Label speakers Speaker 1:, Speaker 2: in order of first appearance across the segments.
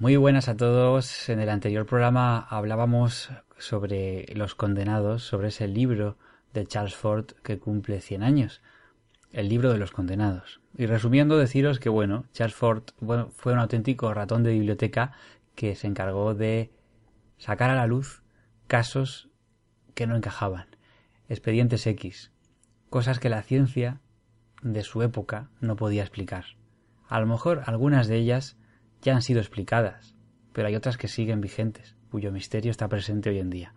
Speaker 1: Muy buenas a todos. En el anterior programa hablábamos sobre Los Condenados, sobre ese libro de Charles Ford que cumple 100 años. El libro de los condenados. Y resumiendo, deciros que, bueno, Charles Ford fue un auténtico ratón de biblioteca que se encargó de sacar a la luz casos que no encajaban expedientes X, cosas que la ciencia de su época no podía explicar. A lo mejor algunas de ellas ya han sido explicadas, pero hay otras que siguen vigentes, cuyo misterio está presente hoy en día.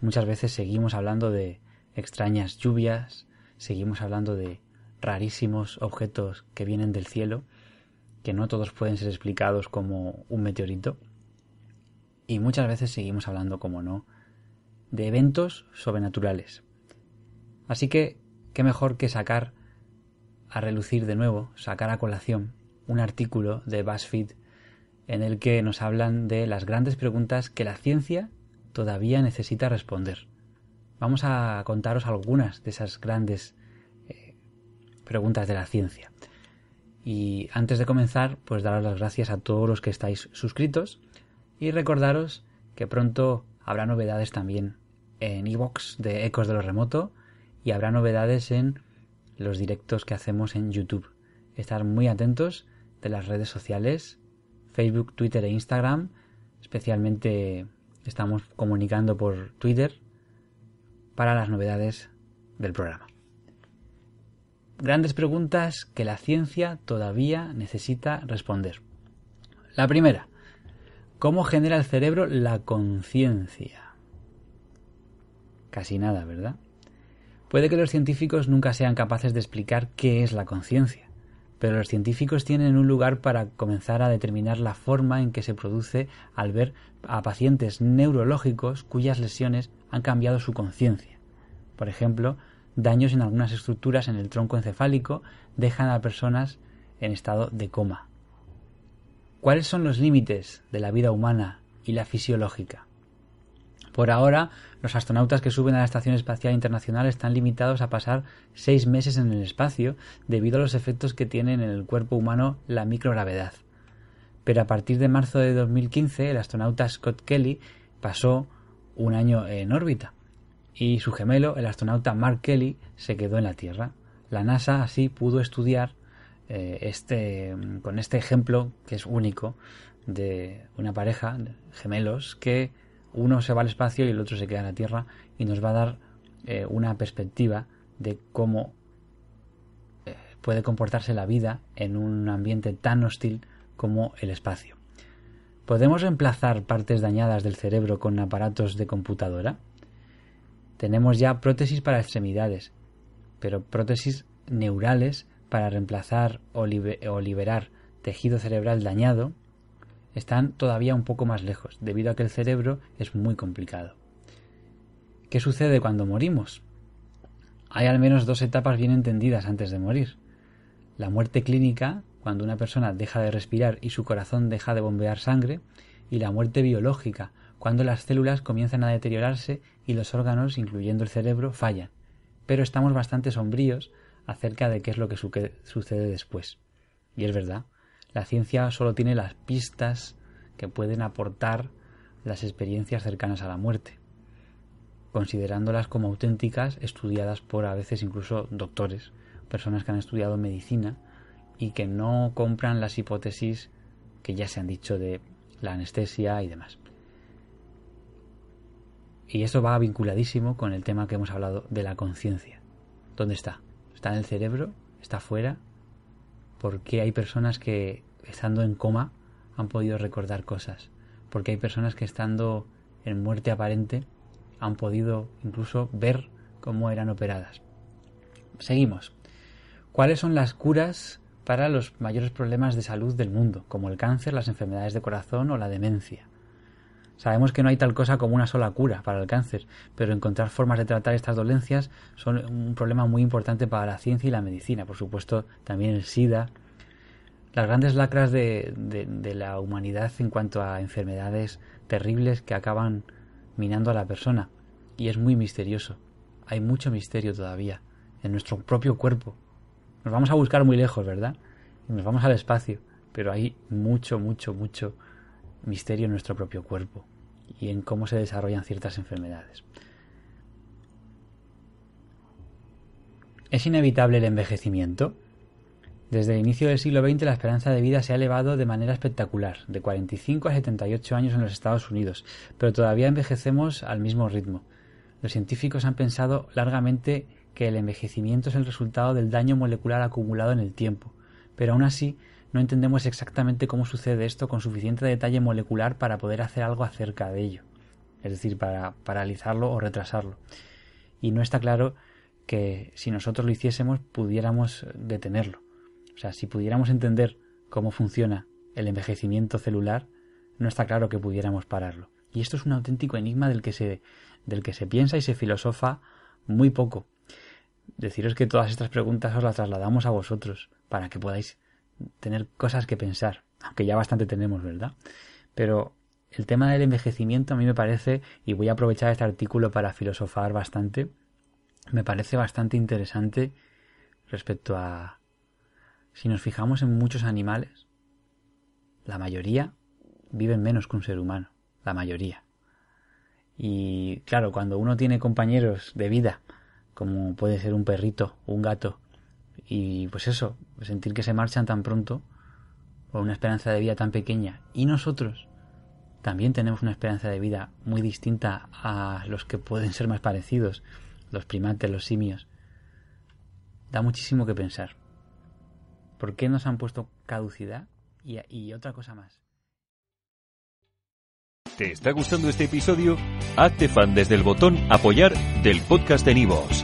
Speaker 1: Muchas veces seguimos hablando de extrañas lluvias, seguimos hablando de rarísimos objetos que vienen del cielo, que no todos pueden ser explicados como un meteorito, y muchas veces seguimos hablando, como no, de eventos sobrenaturales. Así que, qué mejor que sacar a relucir de nuevo, sacar a colación, un artículo de BuzzFeed en el que nos hablan de las grandes preguntas que la ciencia todavía necesita responder. Vamos a contaros algunas de esas grandes eh, preguntas de la ciencia. Y antes de comenzar, pues daros las gracias a todos los que estáis suscritos y recordaros que pronto habrá novedades también en iVoox de Ecos de lo Remoto y habrá novedades en los directos que hacemos en YouTube. Estar muy atentos de las redes sociales, Facebook, Twitter e Instagram. Especialmente estamos comunicando por Twitter para las novedades del programa. Grandes preguntas que la ciencia todavía necesita responder. La primera, ¿cómo genera el cerebro la conciencia? Casi nada, ¿verdad? Puede que los científicos nunca sean capaces de explicar qué es la conciencia, pero los científicos tienen un lugar para comenzar a determinar la forma en que se produce al ver a pacientes neurológicos cuyas lesiones han cambiado su conciencia. Por ejemplo, daños en algunas estructuras en el tronco encefálico dejan a personas en estado de coma. ¿Cuáles son los límites de la vida humana y la fisiológica? Por ahora, los astronautas que suben a la Estación Espacial Internacional están limitados a pasar seis meses en el espacio debido a los efectos que tiene en el cuerpo humano la microgravedad. Pero a partir de marzo de 2015, el astronauta Scott Kelly pasó un año en órbita y su gemelo, el astronauta Mark Kelly, se quedó en la Tierra. La NASA así pudo estudiar eh, este, con este ejemplo que es único de una pareja gemelos que uno se va al espacio y el otro se queda en la Tierra y nos va a dar eh, una perspectiva de cómo eh, puede comportarse la vida en un ambiente tan hostil como el espacio. ¿Podemos reemplazar partes dañadas del cerebro con aparatos de computadora? Tenemos ya prótesis para extremidades, pero prótesis neurales para reemplazar o liberar tejido cerebral dañado están todavía un poco más lejos, debido a que el cerebro es muy complicado. ¿Qué sucede cuando morimos? Hay al menos dos etapas bien entendidas antes de morir. La muerte clínica, cuando una persona deja de respirar y su corazón deja de bombear sangre, y la muerte biológica, cuando las células comienzan a deteriorarse y los órganos, incluyendo el cerebro, fallan. Pero estamos bastante sombríos acerca de qué es lo que sucede después. Y es verdad, la ciencia solo tiene las pistas que pueden aportar las experiencias cercanas a la muerte, considerándolas como auténticas, estudiadas por a veces incluso doctores, personas que han estudiado medicina y que no compran las hipótesis que ya se han dicho de la anestesia y demás. Y eso va vinculadísimo con el tema que hemos hablado de la conciencia. ¿Dónde está? ¿Está en el cerebro? ¿Está fuera? Por qué hay personas que estando en coma han podido recordar cosas, porque hay personas que estando en muerte aparente han podido incluso ver cómo eran operadas. Seguimos. ¿Cuáles son las curas para los mayores problemas de salud del mundo, como el cáncer, las enfermedades de corazón o la demencia. Sabemos que no hay tal cosa como una sola cura para el cáncer, pero encontrar formas de tratar estas dolencias son un problema muy importante para la ciencia y la medicina. Por supuesto, también el SIDA. Las grandes lacras de, de la humanidad en cuanto a enfermedades terribles que acaban minando a la persona. Y es muy misterioso. Hay mucho misterio todavía en nuestro propio cuerpo. Nos vamos a buscar muy lejos, ¿verdad? Y nos vamos al espacio, pero hay mucho, mucho, mucho misterio en nuestro propio cuerpo y en cómo se desarrollan ciertas enfermedades. ¿Es inevitable el envejecimiento? Desde el inicio del siglo XX la esperanza de vida se ha elevado de manera espectacular, de 45 a 78 años en los Estados Unidos, pero todavía envejecemos al mismo ritmo. Los científicos han pensado largamente que el envejecimiento es el resultado del daño molecular acumulado en el tiempo, pero aún así no entendemos exactamente cómo sucede esto con suficiente detalle molecular para poder hacer algo acerca de ello, es decir, para paralizarlo o retrasarlo. Y no está claro que si nosotros lo hiciésemos pudiéramos detenerlo. O sea, si pudiéramos entender cómo funciona el envejecimiento celular, no está claro que pudiéramos pararlo. Y esto es un auténtico enigma del que se, del que se piensa y se filosofa muy poco. Deciros que todas estas preguntas os las trasladamos a vosotros para que podáis tener cosas que pensar, aunque ya bastante tenemos, ¿verdad? Pero el tema del envejecimiento a mí me parece, y voy a aprovechar este artículo para filosofar bastante, me parece bastante interesante respecto a si nos fijamos en muchos animales, la mayoría viven menos que un ser humano, la mayoría. Y claro, cuando uno tiene compañeros de vida, como puede ser un perrito, un gato, y pues eso, sentir que se marchan tan pronto, con una esperanza de vida tan pequeña, y nosotros también tenemos una esperanza de vida muy distinta a los que pueden ser más parecidos, los primates, los simios, da muchísimo que pensar. ¿Por qué nos han puesto caducidad? Y, y otra cosa más.
Speaker 2: ¿Te está gustando este episodio? Hazte fan desde el botón apoyar del podcast de Nivos.